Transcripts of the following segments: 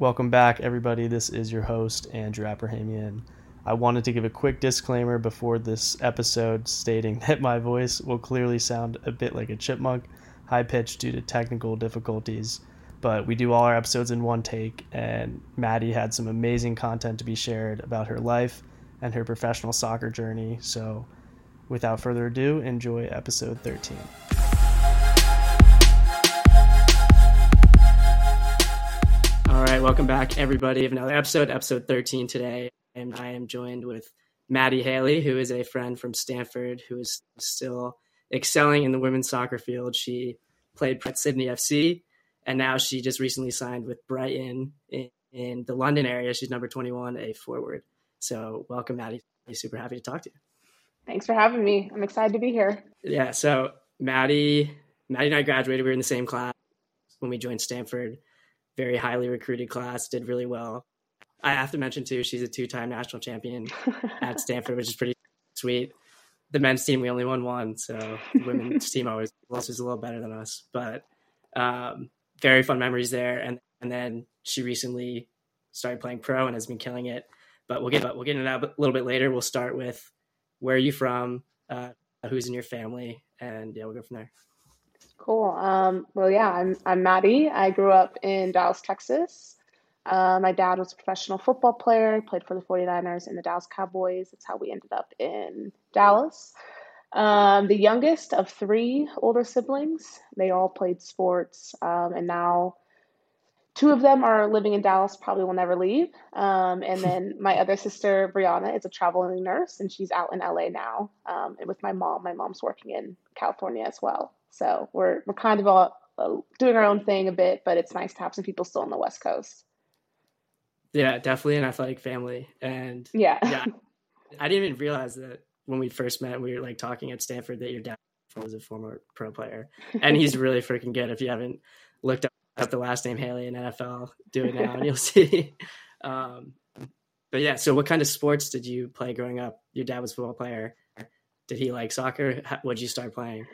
Welcome back, everybody. This is your host, Andrew Abrahamian. I wanted to give a quick disclaimer before this episode stating that my voice will clearly sound a bit like a chipmunk, high pitched due to technical difficulties. But we do all our episodes in one take, and Maddie had some amazing content to be shared about her life and her professional soccer journey. So, without further ado, enjoy episode 13. All right, welcome back, everybody, of another episode, episode 13 today. And I am joined with Maddie Haley, who is a friend from Stanford, who is still excelling in the women's soccer field. She played at Sydney FC, and now she just recently signed with Brighton in, in the London area. She's number 21, a forward. So, welcome, Maddie. I'm super happy to talk to you. Thanks for having me. I'm excited to be here. Yeah. So, Maddie, Maddie and I graduated. We were in the same class when we joined Stanford very highly recruited class, did really well. I have to mention too, she's a two-time national champion at Stanford, which is pretty sweet. The men's team, we only won one, so the women's team always was a little better than us. But um, very fun memories there. And and then she recently started playing pro and has been killing it. But we'll get we'll get into that a little bit later. We'll start with where are you from, uh, who's in your family, and yeah, we'll go from there. Cool. Um, well, yeah, I'm I'm Maddie. I grew up in Dallas, Texas. Uh, my dad was a professional football player, played for the 49ers and the Dallas Cowboys. That's how we ended up in Dallas. Um, the youngest of three older siblings. They all played sports, um, and now two of them are living in Dallas, probably will never leave. Um, and then my other sister, Brianna, is a traveling nurse, and she's out in LA now. Um, and with my mom, my mom's working in California as well. So we're we're kind of all uh, doing our own thing a bit, but it's nice to have some people still on the West Coast. Yeah, definitely an athletic family, and yeah, yeah. I didn't even realize that when we first met, we were like talking at Stanford that your dad was a former pro player, and he's really freaking good. If you haven't looked up the last name Haley in NFL, do it now, and you'll see. Um, but yeah, so what kind of sports did you play growing up? Your dad was a football player. Did he like soccer? What did you start playing?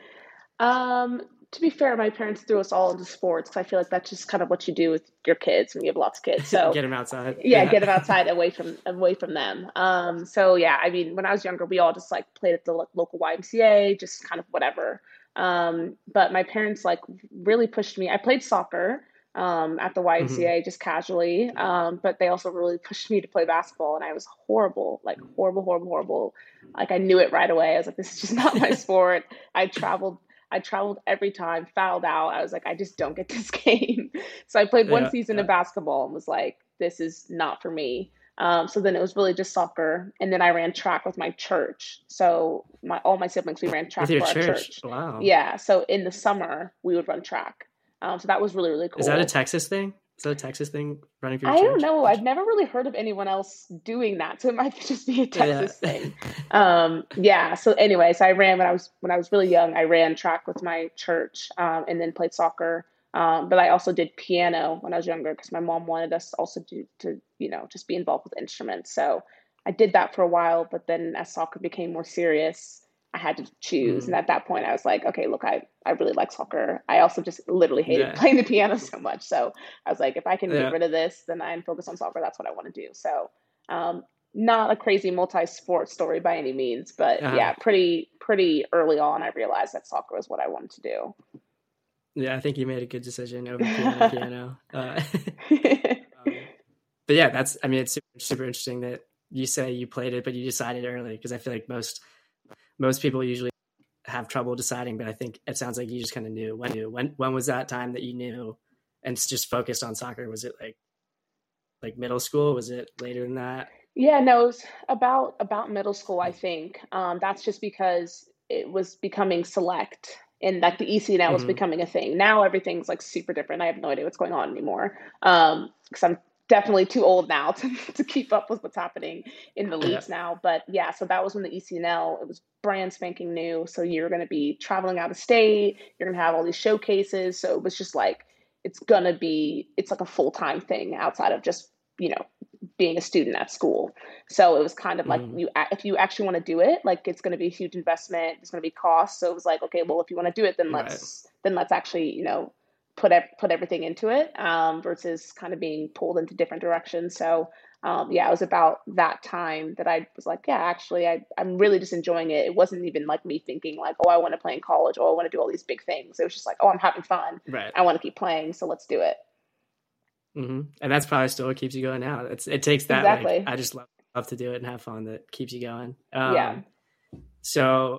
Um, to be fair, my parents threw us all into sports because I feel like that's just kind of what you do with your kids when you have lots of kids. So get them outside. Yeah, yeah, get them outside, away from away from them. Um, so yeah, I mean, when I was younger, we all just like played at the local YMCA, just kind of whatever. Um, but my parents like really pushed me. I played soccer um, at the YMCA mm-hmm. just casually, um, but they also really pushed me to play basketball, and I was horrible, like horrible, horrible, horrible. Like I knew it right away. I was like, this is just not my sport. I traveled I traveled every time, fouled out. I was like, I just don't get this game. so I played one yeah, season yeah. of basketball and was like, this is not for me. Um, so then it was really just soccer, and then I ran track with my church. So my all my siblings we ran track with for church. our church. Wow. Yeah. So in the summer we would run track. Um, so that was really really cool. Is that a Texas thing? Is that a Texas thing running for your I church? don't know. I've never really heard of anyone else doing that. So it might just be a Texas yeah. thing. Um, yeah. So anyway, so I ran when I was when I was really young. I ran track with my church um, and then played soccer. Um, but I also did piano when I was younger because my mom wanted us also to, to you know just be involved with instruments. So I did that for a while. But then as soccer became more serious, I had to choose. Mm. And at that point, I was like, okay, look, I, I really like soccer. I also just literally hated yeah. playing the piano so much. So I was like, if I can yeah. get rid of this, then I can focus on soccer. That's what I want to do. So, um, not a crazy multi-sport story by any means, but uh-huh. yeah, pretty pretty early on, I realized that soccer was what I wanted to do. Yeah, I think you made a good decision over piano. piano. Uh, um, but yeah, that's. I mean, it's super, super interesting that you say you played it, but you decided early because I feel like most most people usually have trouble deciding, but I think it sounds like you just kind of knew when when when was that time that you knew and just focused on soccer? Was it like like middle school? Was it later than that? Yeah, no, it was about about middle school, I think. Um, that's just because it was becoming select and like the ECNL mm-hmm. was becoming a thing. Now everything's like super different. I have no idea what's going on anymore. Um, because I'm definitely too old now to, to keep up with what's happening in the leagues yeah. now. But yeah, so that was when the ECNL, it was brand spanking new. So you're going to be traveling out of state, you're going to have all these showcases. So it was just like, it's going to be, it's like a full time thing outside of just, you know, being a student at school. So it was kind of like mm. you, if you actually want to do it, like it's going to be a huge investment. It's going to be cost. So it was like, okay, well, if you want to do it, then let's, then let's actually, you know, put put everything into it um, versus kind of being pulled into different directions. So um, yeah, it was about that time that I was like, yeah, actually, I, I'm really just enjoying it. It wasn't even like me thinking like, oh, I want to play in college, or I want to do all these big things. It was just like, oh, I'm having fun. Right. I want to keep playing, so let's do it. Mm-hmm. And that's probably still what keeps you going now. It's it takes that exactly. like I just love, love to do it and have fun that keeps you going. Um, yeah. So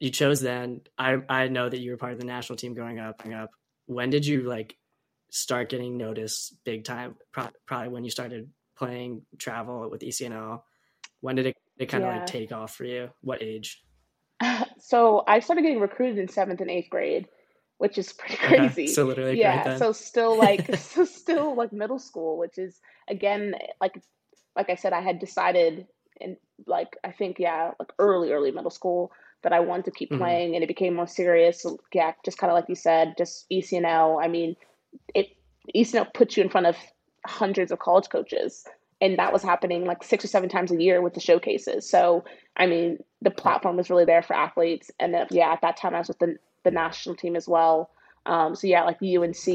you chose then. I I know that you were part of the national team growing up. Growing up, when did you like start getting noticed big time? Probably when you started playing travel with ECNL. When did it, it kind of yeah. like take off for you? What age? So I started getting recruited in seventh and eighth grade, which is pretty crazy. so literally, yeah. so still like, so still like middle school, which is again like, like I said, I had decided and like I think yeah, like early early middle school that I wanted to keep mm-hmm. playing, and it became more serious. So, yeah, just kind of like you said, just ECNL. I mean, it ECNL puts you in front of hundreds of college coaches and that was happening like six or seven times a year with the showcases so i mean the platform was really there for athletes and then, yeah at that time i was with the, the national team as well um, so yeah like unc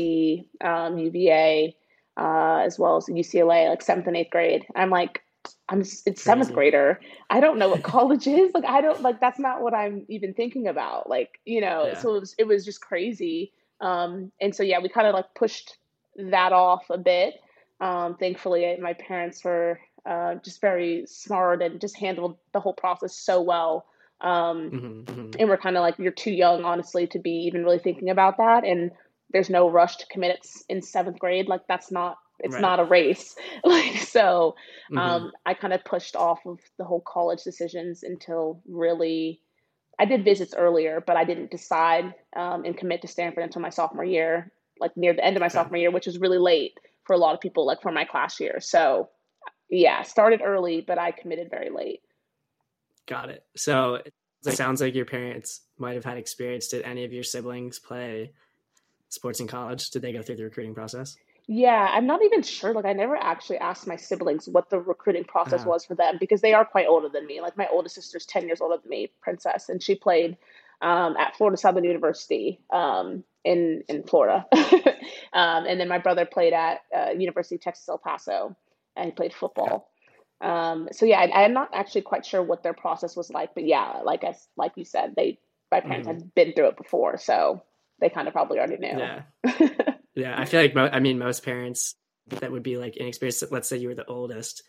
um, uva uh, as well as ucla like seventh and eighth grade i'm like i'm it's seventh grader i don't know what college is like i don't like that's not what i'm even thinking about like you know yeah. so it was, it was just crazy um, and so yeah we kind of like pushed that off a bit um, thankfully, my parents were uh, just very smart and just handled the whole process so well. Um, mm-hmm, mm-hmm. And we're kind of like, you're too young, honestly, to be even really thinking about that. And there's no rush to commit it in seventh grade. Like, that's not, it's right. not a race. like, so mm-hmm. um, I kind of pushed off of the whole college decisions until really. I did visits earlier, but I didn't decide um, and commit to Stanford until my sophomore year, like near the end of my okay. sophomore year, which was really late for a lot of people, like for my class year. So, yeah, started early, but I committed very late. Got it. So it sounds like your parents might have had experience. Did any of your siblings play sports in college? Did they go through the recruiting process? Yeah, I'm not even sure. Like, I never actually asked my siblings what the recruiting process uh-huh. was for them because they are quite older than me. Like, my oldest sister's 10 years older than me, Princess, and she played um, at Florida Southern University. Um, in in Florida. um, and then my brother played at uh, University of Texas El Paso, and he played football. Um, so yeah, I, am not actually quite sure what their process was like, but yeah, like as like you said, they my parents mm. had been through it before, so they kind of probably already knew. Yeah, yeah. I feel like mo- I mean most parents that would be like inexperienced. Let's say you were the oldest,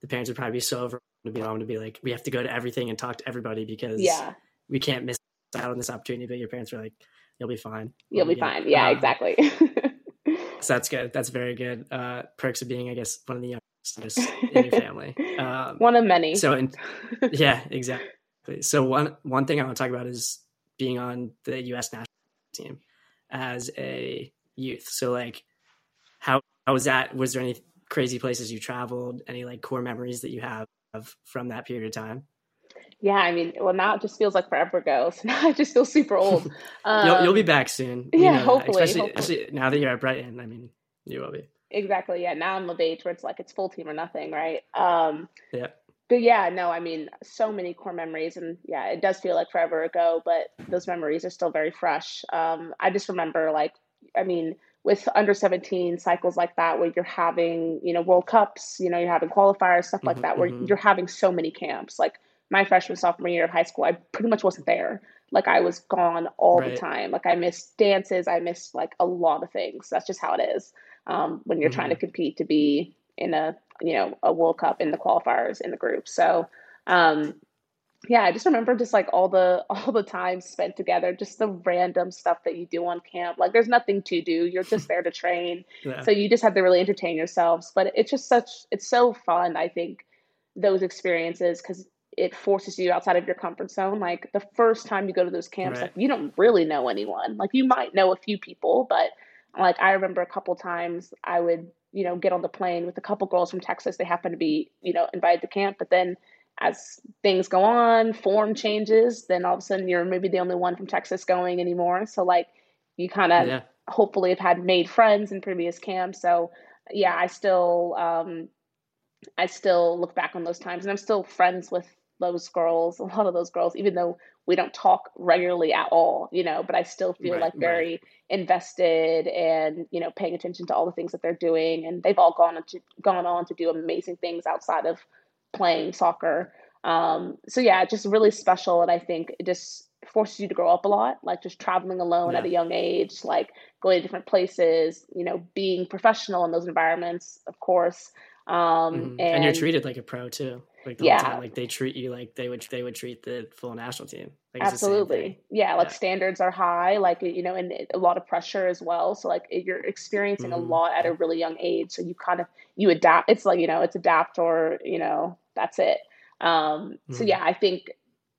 the parents would probably be so overwhelmed to be to be like, we have to go to everything and talk to everybody because yeah, we can't miss out on this opportunity. But your parents were like, you'll be fine. You'll be fine. Yeah, um, exactly. so that's good. That's very good. Uh, perks of being, I guess, one of the youngest in your family. Um, one of many. So, in, yeah, exactly. So one one thing I want to talk about is being on the U.S. national team as a youth. So, like, how how was that? Was there any crazy places you traveled? Any like core memories that you have from that period of time? Yeah, I mean, well, now it just feels like forever ago. So now I just feel super old. Um, you'll, you'll, be back soon. Yeah, hopefully especially, hopefully. especially, now that you're at Brighton. I mean, you will be. Exactly. Yeah. Now I'm of age where it's like it's full team or nothing, right? Um, yeah. But yeah, no, I mean, so many core memories, and yeah, it does feel like forever ago, but those memories are still very fresh. Um, I just remember, like, I mean, with under 17 cycles like that where you're having you know world cups you know you're having qualifiers stuff like mm-hmm, that where mm-hmm. you're having so many camps like my freshman sophomore year of high school, I pretty much wasn't there. Like I was gone all right. the time. Like I missed dances. I missed like a lot of things. That's just how it is um, when you're mm-hmm. trying to mm-hmm. compete to be in a you know a World Cup in the qualifiers in the group. So um, yeah, I just remember just like all the all the time spent together, just the random stuff that you do on camp. Like there's nothing to do. You're just there to train. Yeah. So you just have to really entertain yourselves. But it's just such it's so fun, I think, those experiences because it forces you outside of your comfort zone. Like the first time you go to those camps, right. like you don't really know anyone. Like you might know a few people, but like I remember a couple times I would, you know, get on the plane with a couple girls from Texas. They happen to be, you know, invited to camp, but then as things go on, form changes, then all of a sudden you're maybe the only one from Texas going anymore. So like you kind of yeah. hopefully have had made friends in previous camps. So yeah, I still um I still look back on those times and I'm still friends with those girls, a lot of those girls, even though we don't talk regularly at all, you know, but I still feel right, like very right. invested and, you know, paying attention to all the things that they're doing. And they've all gone on to gone on to do amazing things outside of playing soccer. Um, so yeah, just really special. And I think it just forces you to grow up a lot, like just traveling alone yeah. at a young age, like going to different places, you know, being professional in those environments, of course. Um, mm-hmm. and, and, you're treated like a pro too. Like the yeah. whole time, like they treat you like they would they would treat the full national team. Absolutely, yeah. Like yeah. standards are high, like you know, and a lot of pressure as well. So like you're experiencing mm-hmm. a lot at a really young age. So you kind of you adapt. It's like you know, it's adapt or you know, that's it. Um, mm-hmm. So yeah, I think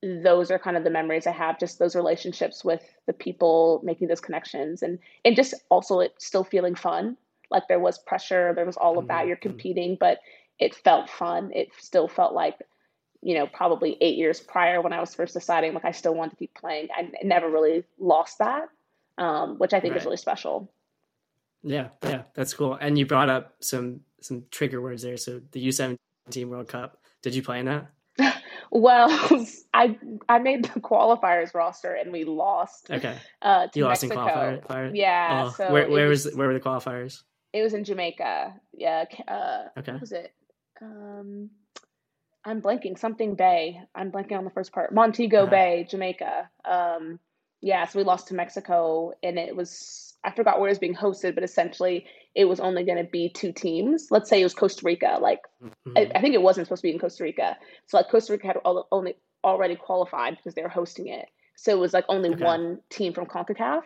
those are kind of the memories I have, just those relationships with the people making those connections and and just also it still feeling fun. Like there was pressure, there was all of that. You're mm-hmm. competing, but it felt fun. It still felt like, you know, probably eight years prior when I was first deciding like I still want to keep playing. I never really lost that, um, which I think right. is really special. Yeah, yeah, that's cool. And you brought up some some trigger words there. So the U seventeen World Cup. Did you play in that? Well, I I made the qualifiers roster and we lost. Okay. Uh, you lost Mexico. in qualifiers. Yeah. Oh, so where where was, was, where were the qualifiers? It was in Jamaica. Yeah. Uh, okay. What was it? Um, I'm blanking. Something Bay. I'm blanking on the first part. Montego uh-huh. Bay, Jamaica. Um, yeah. So we lost to Mexico, and it was I forgot where it was being hosted, but essentially it was only going to be two teams. Let's say it was Costa Rica. Like mm-hmm. I, I, think it wasn't supposed to be in Costa Rica. So like Costa Rica had all, only already qualified because they were hosting it. So it was like only okay. one team from CONCACAF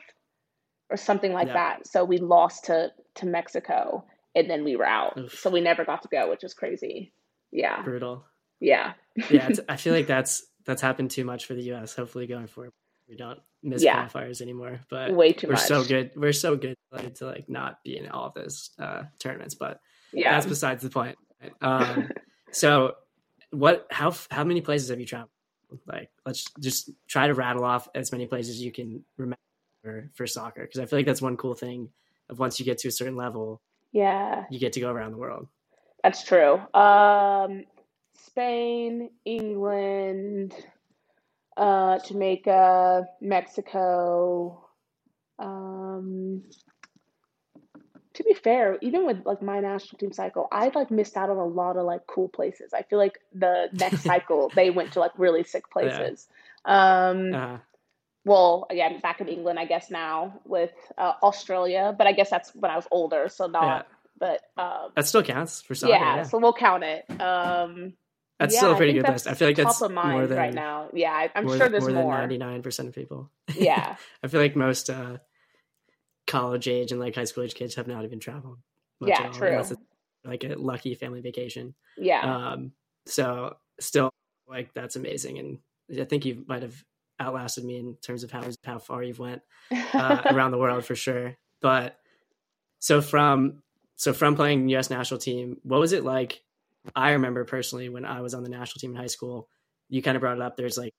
or something like yeah. that. So we lost to to Mexico and then we were out. Oof. So we never got to go, which is crazy. Yeah. Brutal. Yeah. yeah, I feel like that's that's happened too much for the US. Hopefully going forward we don't miss yeah. qualifiers anymore. But way too we're much. so good. We're so good to like not be in all of those uh, tournaments. But yeah, that's besides the point. Um, so what? How how many places have you traveled? Like, let's just try to rattle off as many places you can remember for, for soccer because I feel like that's one cool thing of once you get to a certain level. Yeah, you get to go around the world. That's true. Um, Spain, England, uh, Jamaica, Mexico. Um, to be fair, even with like my national team cycle, I like missed out on a lot of like cool places. I feel like the next cycle they went to like really sick places. Yeah. Um, uh-huh. Well, again, back in England, I guess now with uh, Australia, but I guess that's when I was older, so not. Yeah. But um, that still counts for soccer. Yeah, yeah, so we'll count it. Um, that's yeah, still a pretty good list. I feel like that's more than right now. Yeah, I'm sure there's more. more. than 99% of people. Yeah. I feel like most uh, college age and like high school age kids have not even traveled. yeah, true. It's like a lucky family vacation. Yeah. Um, so still like that's amazing. And I think you might have outlasted me in terms of how, how far you've went uh, around the world for sure. But so from, so from playing U.S. national team, what was it like I remember personally when I was on the national team in high school, you kind of brought it up. There's like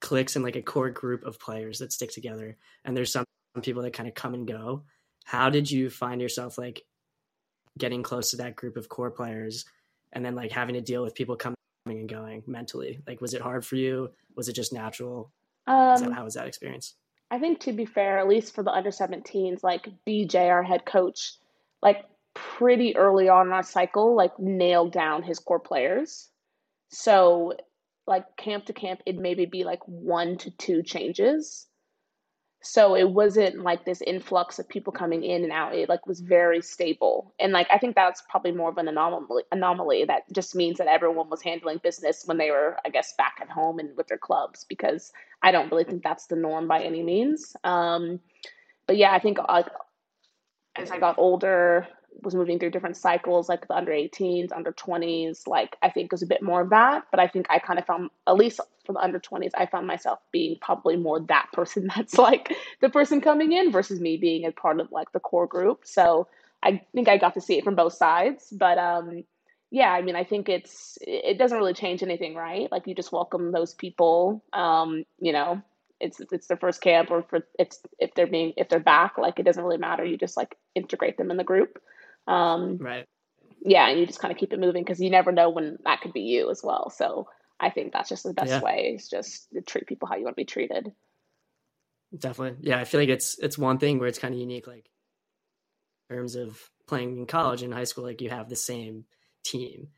cliques and like a core group of players that stick together, and there's some people that kind of come and go. How did you find yourself like getting close to that group of core players, and then like having to deal with people coming and going mentally? Like, was it hard for you? Was it just natural? Um, that, how was that experience? I think to be fair, at least for the under 17s, like BJ, our head coach, like pretty early on in our cycle, like nailed down his core players. So, like camp to camp, it maybe be like one to two changes. So it wasn't like this influx of people coming in and out. It like was very stable, and like I think that's probably more of an anomaly. Anomaly that just means that everyone was handling business when they were, I guess, back at home and with their clubs. Because I don't really think that's the norm by any means. Um, but yeah, I think like as I got older, was moving through different cycles, like the under 18s, under 20s. Like I think it was a bit more of that, but I think I kind of found, at least for the under 20s, I found myself being probably more that person that's like the person coming in versus me being a part of like the core group. So I think I got to see it from both sides, but um, yeah, I mean, I think it's it doesn't really change anything, right? Like you just welcome those people. Um, you know, it's it's their first camp or for it's if they're being if they're back, like it doesn't really matter. You just like integrate them in the group. Um, right. Yeah, and you just kind of keep it moving because you never know when that could be you as well. So I think that's just the best yeah. way is just to treat people how you want to be treated. Definitely. Yeah. I feel like it's, it's one thing where it's kind of unique, like in terms of playing in college and high school, like you have the same team.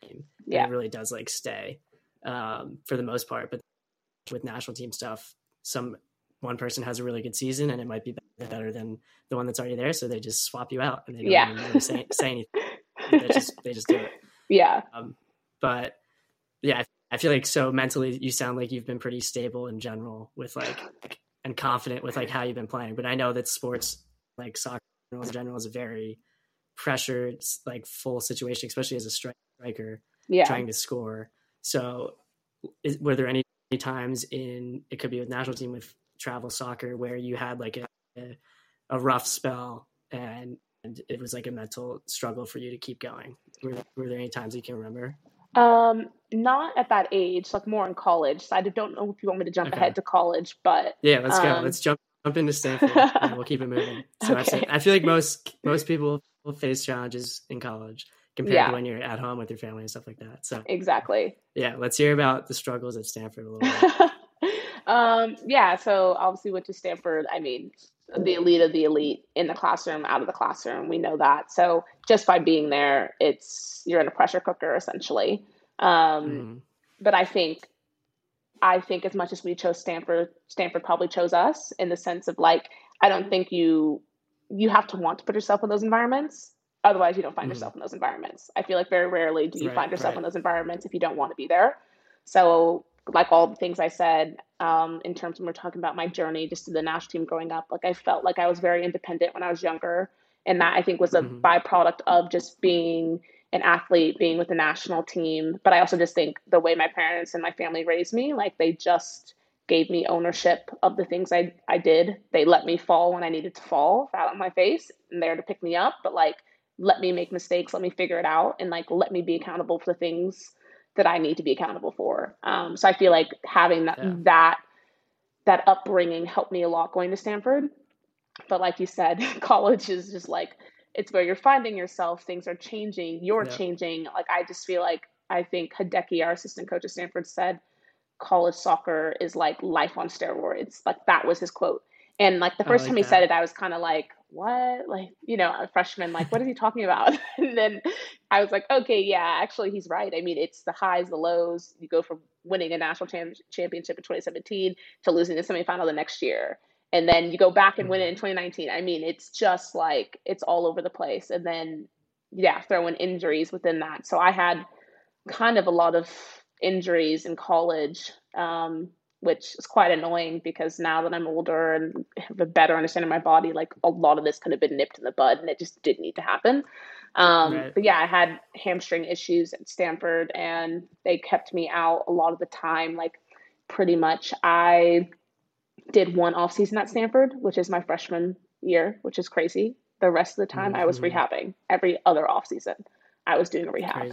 Yeah. It really does like stay um, for the most part. But with national team stuff, some one person has a really good season and it might be better than the one that's already there. So they just swap you out and they don't yeah. really say, say anything. they just, they just do it. Yeah. Um, but yeah, I feel like so mentally you sound like you've been pretty stable in general with like and confident with like how you've been playing. But I know that sports like soccer in general is a very pressured like full situation, especially as a striker yeah. trying to score. So is, were there any times in it could be with national team with travel soccer where you had like a, a, rough spell and, and it was like a mental struggle for you to keep going? Were, were there any times you can remember? Um, not at that age, like more in college. So I don't know if you want me to jump okay. ahead to college, but yeah, let's um, go. Let's jump jump into Stanford. and we'll keep it moving. So okay. I feel like most most people will face challenges in college compared yeah. to when you're at home with your family and stuff like that. So exactly. Yeah, let's hear about the struggles at Stanford a little bit. um, yeah, so obviously went to Stanford. I mean, the elite of the elite in the classroom, out of the classroom. We know that. So just by being there, it's you're in a pressure cooker essentially. Um, mm. But I think, I think as much as we chose Stanford, Stanford probably chose us in the sense of like, I don't think you you have to want to put yourself in those environments. Otherwise, you don't find mm. yourself in those environments. I feel like very rarely do you right, find yourself right. in those environments if you don't want to be there. So like all the things I said um, in terms when we're talking about my journey just to the national team growing up, like I felt like I was very independent when I was younger. And that I think was a mm-hmm. byproduct of just being an athlete, being with the national team. But I also just think the way my parents and my family raised me, like they just gave me ownership of the things I, I did. They let me fall when I needed to fall, flat on my face, and there to pick me up. But like, let me make mistakes, let me figure it out, and like, let me be accountable for the things that I need to be accountable for. Um, so I feel like having that yeah. that that upbringing helped me a lot going to Stanford. But like you said, college is just like it's where you're finding yourself. Things are changing. You're yeah. changing. Like I just feel like I think Hideki, our assistant coach at Stanford, said college soccer is like life on steroids. Like that was his quote. And like the first like time he said it, I was kind of like, what? Like, you know, a freshman, like, what is he talking about? and then I was like, okay, yeah, actually, he's right. I mean, it's the highs, the lows. You go from winning a national cham- championship in 2017 to losing the semifinal the next year. And then you go back and win it in 2019. I mean, it's just like, it's all over the place. And then, yeah, throw in injuries within that. So I had kind of a lot of injuries in college. Um, which is quite annoying because now that I'm older and have a better understanding of my body, like a lot of this could have been nipped in the bud and it just didn't need to happen. Um, right. But yeah, I had hamstring issues at Stanford and they kept me out a lot of the time. Like pretty much I did one off season at Stanford, which is my freshman year, which is crazy. The rest of the time mm-hmm. I was mm-hmm. rehabbing every other off season. I was doing a rehab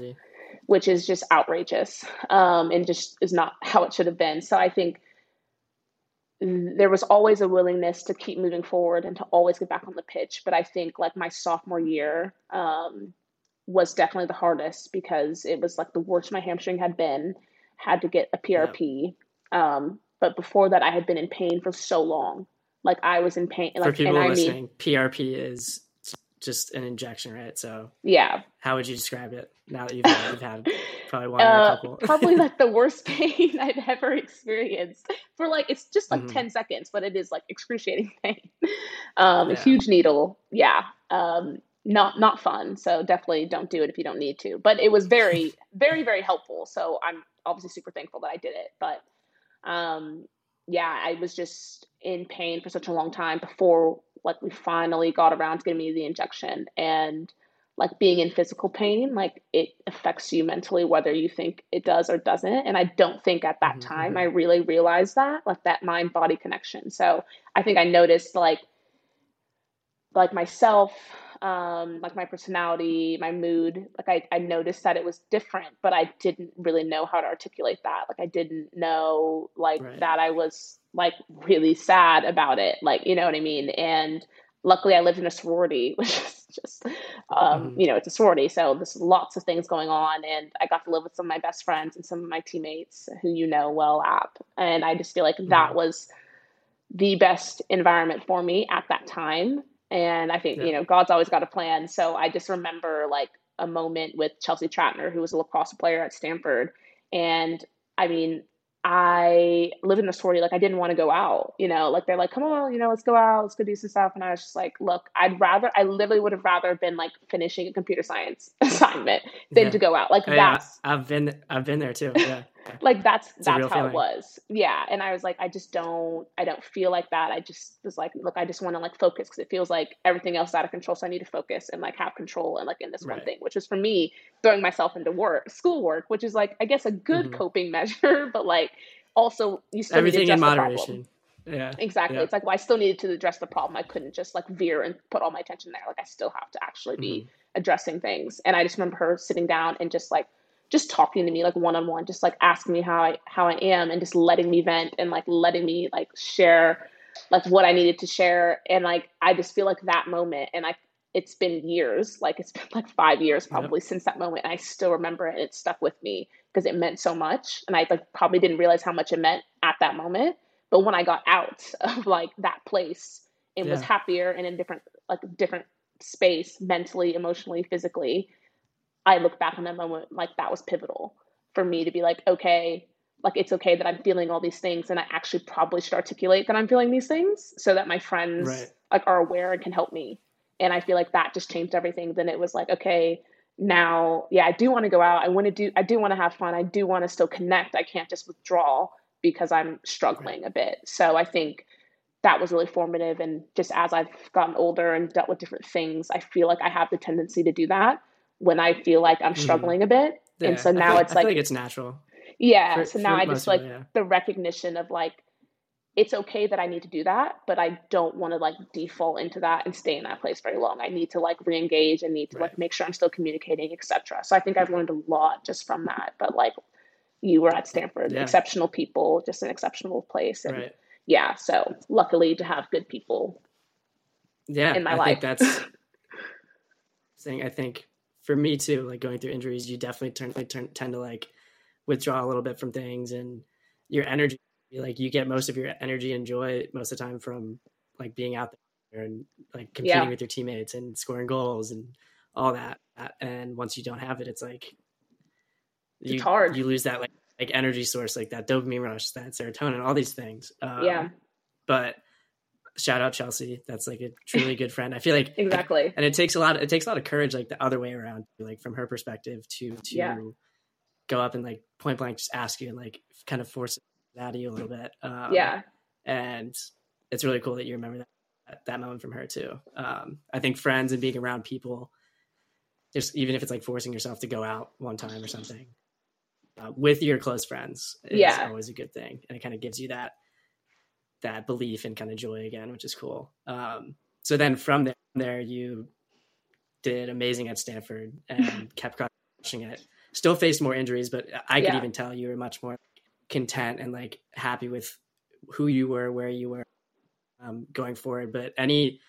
which is just outrageous um, and just is not how it should have been. So I think there was always a willingness to keep moving forward and to always get back on the pitch. But I think like my sophomore year um, was definitely the hardest because it was like the worst my hamstring had been, had to get a PRP. Yeah. Um, but before that, I had been in pain for so long. Like I was in pain. Like, for people listening, mean, PRP is just an injection, right? So yeah, how would you describe it now that you've had, you've had probably one or a uh, couple? probably like the worst pain I've ever experienced for like it's just like mm-hmm. ten seconds, but it is like excruciating pain. Um, yeah. A huge needle, yeah. Um, not not fun. So definitely don't do it if you don't need to. But it was very very very helpful. So I'm obviously super thankful that I did it. But um, yeah, I was just in pain for such a long time before like we finally got around to getting me the injection. And like being in physical pain like it affects you mentally whether you think it does or doesn't. And i don't think at that mm-hmm. time i really realized that like that mind body connection. So i think i noticed like like myself um like my personality my mood like I, I noticed that it was different but i didn't really know how to articulate that like i didn't know like right. that i was like really sad about it like you know what i mean and luckily i lived in a sorority which is just, um, mm-hmm. you know, it's a sorority. So there's lots of things going on. And I got to live with some of my best friends and some of my teammates who you know well, App. And I just feel like mm-hmm. that was the best environment for me at that time. And I think, yeah. you know, God's always got a plan. So I just remember like a moment with Chelsea Trapner, who was a lacrosse player at Stanford. And I mean, I live in the sorority, like I didn't want to go out, you know, like they're like, come on, you know, let's go out, let's go do some stuff. And I was just like, look, I'd rather, I literally would have rather been like finishing a computer science assignment than yeah. to go out. Like oh, that's, yeah. I've been, I've been there too. Yeah. Like that's, it's that's how feeling. it was. Yeah. And I was like, I just don't, I don't feel like that. I just was like, look, I just want to like focus because it feels like everything else is out of control. So I need to focus and like have control and like in this right. one thing, which is for me throwing myself into work, school work which is like, I guess a good mm-hmm. coping measure, but like, also you still everything in moderation. Yeah, exactly. Yeah. It's like well, I still needed to address the problem. I couldn't just like veer and put all my attention there. Like I still have to actually be mm-hmm. addressing things. And I just remember her sitting down and just like just talking to me like one on one, just like asking me how I how I am and just letting me vent and like letting me like share like what I needed to share. And like I just feel like that moment and I it's been years, like it's been like five years probably yep. since that moment. And I still remember it. and It stuck with me because it meant so much. And I like probably didn't realize how much it meant at that moment. But when I got out of like that place and yeah. was happier and in different like different space, mentally, emotionally, physically, I look back on that moment like that was pivotal for me to be like, okay, like it's okay that I'm feeling all these things and I actually probably should articulate that I'm feeling these things so that my friends right. like are aware and can help me. And I feel like that just changed everything. Then it was like, okay, now yeah i do want to go out i want to do i do want to have fun i do want to still connect i can't just withdraw because i'm struggling a bit so i think that was really formative and just as i've gotten older and dealt with different things i feel like i have the tendency to do that when i feel like i'm mm-hmm. struggling mm-hmm. a bit yeah, and so now feel, it's like, like it's natural yeah for, so now i just like yeah. the recognition of like it's okay that I need to do that, but I don't want to like default into that and stay in that place very long. I need to like re-engage and need to right. like make sure I'm still communicating, etc. So I think I've learned a lot just from that. But like you were at Stanford, yeah. exceptional people, just an exceptional place. And right. yeah, so luckily to have good people yeah, in my I life. Think that's saying I think for me too, like going through injuries, you definitely turn, like, turn tend to like withdraw a little bit from things and your energy like you get most of your energy and joy most of the time from like being out there and like competing yeah. with your teammates and scoring goals and all that. And once you don't have it, it's like you, it's hard. You lose that like like energy source, like that dopamine rush, that serotonin, all these things. Um, yeah. But shout out Chelsea. That's like a truly good friend. I feel like exactly. And it takes a lot. Of, it takes a lot of courage, like the other way around, like from her perspective, to to yeah. go up and like point blank just ask you and like kind of force it out of you a little bit. Um, yeah. And it's really cool that you remember that that moment from her too. Um, I think friends and being around people, just even if it's like forcing yourself to go out one time or something uh, with your close friends, is yeah. always a good thing, and it kind of gives you that that belief and kind of joy again, which is cool. Um, so then from there, there you did amazing at Stanford and kept crushing it. Still faced more injuries, but I could yeah. even tell you were much more content and like happy with who you were, where you were um, going forward. But any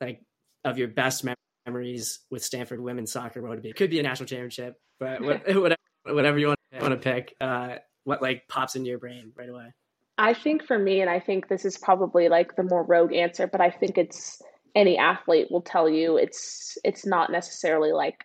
like of your best memories with Stanford women's soccer, what would it be? It could be a national championship, but whatever, whatever you want, want to pick. Uh, what like pops into your brain right away? I think for me, and I think this is probably like the more rogue answer, but I think it's any athlete will tell you it's it's not necessarily like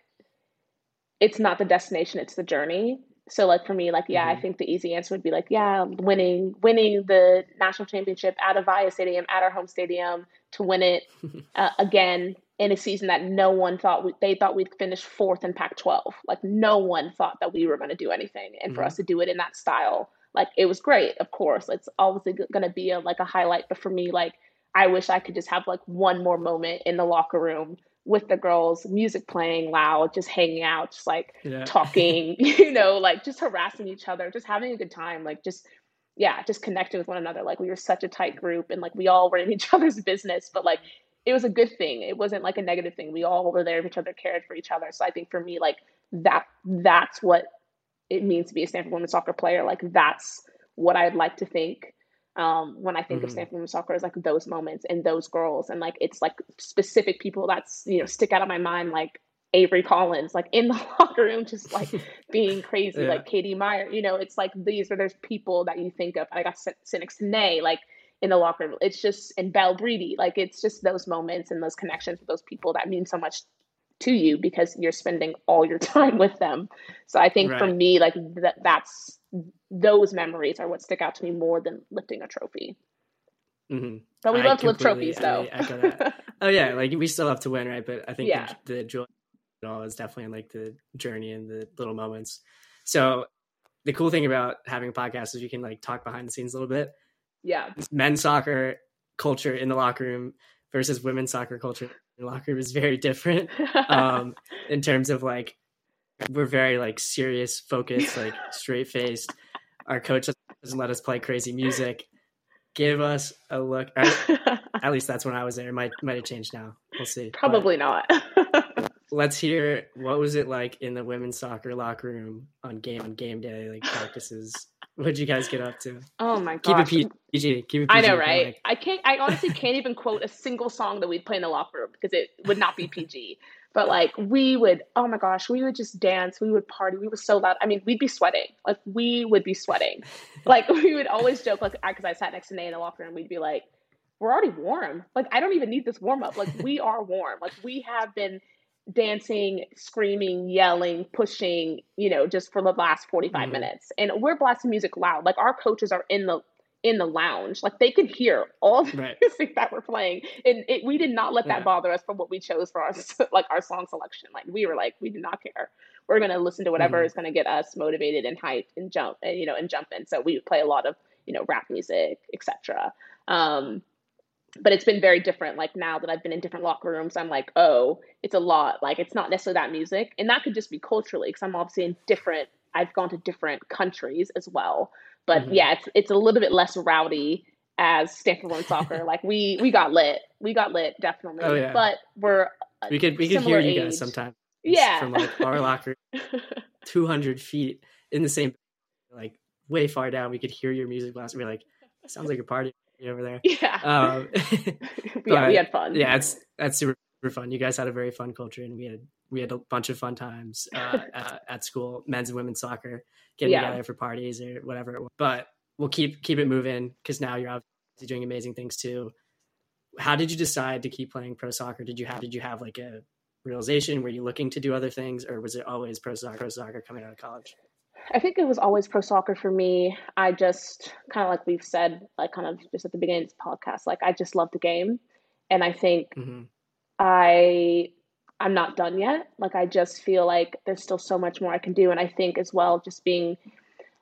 it's not the destination, it's the journey so like for me like yeah mm-hmm. i think the easy answer would be like yeah winning winning the national championship at Avaya Stadium at our home stadium to win it uh, again in a season that no one thought we, they thought we'd finish fourth in pac 12 like no one thought that we were going to do anything and mm-hmm. for us to do it in that style like it was great of course it's obviously going to be a like a highlight but for me like i wish i could just have like one more moment in the locker room with the girls, music playing loud, just hanging out, just like yeah. talking, you know, like just harassing each other, just having a good time, like just yeah, just connecting with one another. Like we were such a tight group and like we all were in each other's business, but like it was a good thing. It wasn't like a negative thing. We all were there for each other, cared for each other. So I think for me, like that that's what it means to be a Stanford women's soccer player. Like that's what I'd like to think um, when I think mm-hmm. of Stanford women's soccer is like those moments and those girls and like it's like specific people that's you know stick out of my mind like Avery Collins like in the locker room just like being crazy yeah. like Katie Meyer you know it's like these are there's people that you think of I got Cynics Nay like in the locker room it's just and Belle Briede like it's just those moments and those connections with those people that mean so much to you because you're spending all your time with them so I think right. for me like that that's those memories are what stick out to me more than lifting a trophy. Mm-hmm. But we I love to lift trophies, though. oh yeah, like we still have to win, right? But I think yeah. the, the joy it all is definitely in like the journey and the little moments. So the cool thing about having a podcast is you can like talk behind the scenes a little bit. Yeah, men's soccer culture in the locker room versus women's soccer culture the locker room is very different um, in terms of like we're very like serious, focused, like straight faced. Our coach doesn't let us play crazy music. Give us a look. At, least that's when I was there. It might might have changed now. We'll see. Probably but not. let's hear what was it like in the women's soccer locker room on game on game day, like practices. What'd you guys get up to? Oh my god! Keep it PG. Keep it PG. I know, right? I can't. I honestly can't even quote a single song that we'd play in the locker room because it would not be PG. But like we would, oh my gosh, we would just dance, we would party, we were so loud. I mean, we'd be sweating. Like we would be sweating. like we would always joke, like because I sat next to Nate in the locker room, we'd be like, "We're already warm. Like I don't even need this warm up. Like we are warm. Like we have been dancing, screaming, yelling, pushing, you know, just for the last 45 mm-hmm. minutes. And we're blasting music loud. Like our coaches are in the in the lounge. Like they could hear all the right. music that we're playing, and it, we did not let that yeah. bother us from what we chose for our like our song selection. Like we were like, we did not care. We're gonna listen to whatever mm-hmm. is gonna get us motivated and hyped and jump and you know and jumping. So we play a lot of you know rap music, etc. Um, but it's been very different. Like now that I've been in different locker rooms, I'm like, oh, it's a lot. Like it's not necessarily that music, and that could just be culturally because I'm obviously in different. I've gone to different countries as well. But mm-hmm. yeah, it's it's a little bit less rowdy as Stanford Women's Soccer. like we we got lit, we got lit definitely. Oh, yeah. But we're we could we could hear you guys sometimes. Yeah, from like our locker, two hundred feet in the same, like way far down. We could hear your music blast. We're like, sounds like a party over there. Yeah. Um, yeah, we had fun. Yeah, it's that's super, super fun. You guys had a very fun culture, and we had we had a bunch of fun times uh, at, at, school, men's and women's soccer, getting yeah. together for parties or whatever. But we'll keep keep it moving because now you're obviously doing amazing things too. How did you decide to keep playing pro soccer? Did you have did you have like a realization? Were you looking to do other things, or was it always pro soccer, pro soccer coming out of college? I think it was always pro soccer for me. I just kind of like we've said, like kind of just at the beginning of this podcast, like I just love the game, and I think mm-hmm. I I'm not done yet. Like I just feel like there's still so much more I can do, and I think as well, just being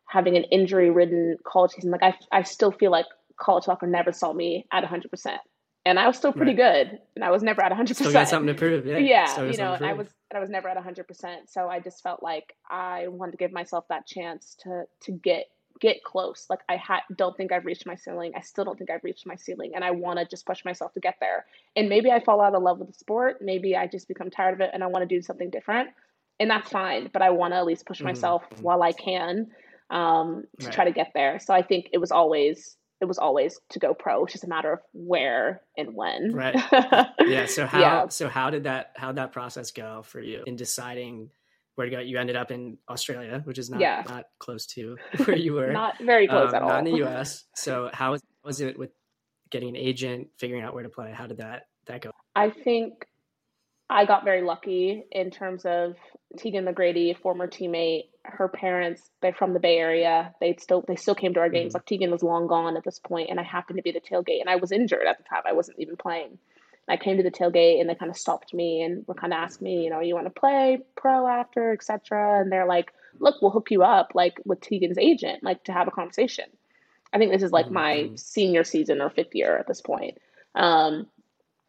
having an injury ridden college season, like I I still feel like college soccer never saw me at 100. percent and I was still pretty right. good, and I was never at 100. percent Still got something to prove, yeah. Yeah, you know, I was I was never at 100. percent So I just felt like I wanted to give myself that chance to to get get close. Like I ha- don't think I've reached my ceiling. I still don't think I've reached my ceiling, and I want to just push myself to get there. And maybe I fall out of love with the sport. Maybe I just become tired of it, and I want to do something different, and that's fine. But I want to at least push mm-hmm. myself while I can um, to right. try to get there. So I think it was always it was always to go pro. It's just a matter of where and when. Right. yeah. So how yeah. so how did that how that process go for you in deciding where to go? You ended up in Australia, which is not yeah. not close to where you were. not very close um, at all. Not in the US. So how was it with getting an agent, figuring out where to play? How did that that go? I think I got very lucky in terms of Tegan McGrady, former teammate. Her parents, they're from the Bay Area. They still they still came to our games. Mm-hmm. Like Tegan was long gone at this point, and I happened to be the tailgate, and I was injured at the time. I wasn't even playing. I came to the tailgate, and they kind of stopped me and were kind of asking me, you know, you want to play pro after, etc. And they're like, look, we'll hook you up like with Tegan's agent, like to have a conversation. I think this is like mm-hmm. my senior season or fifth year at this point. Um,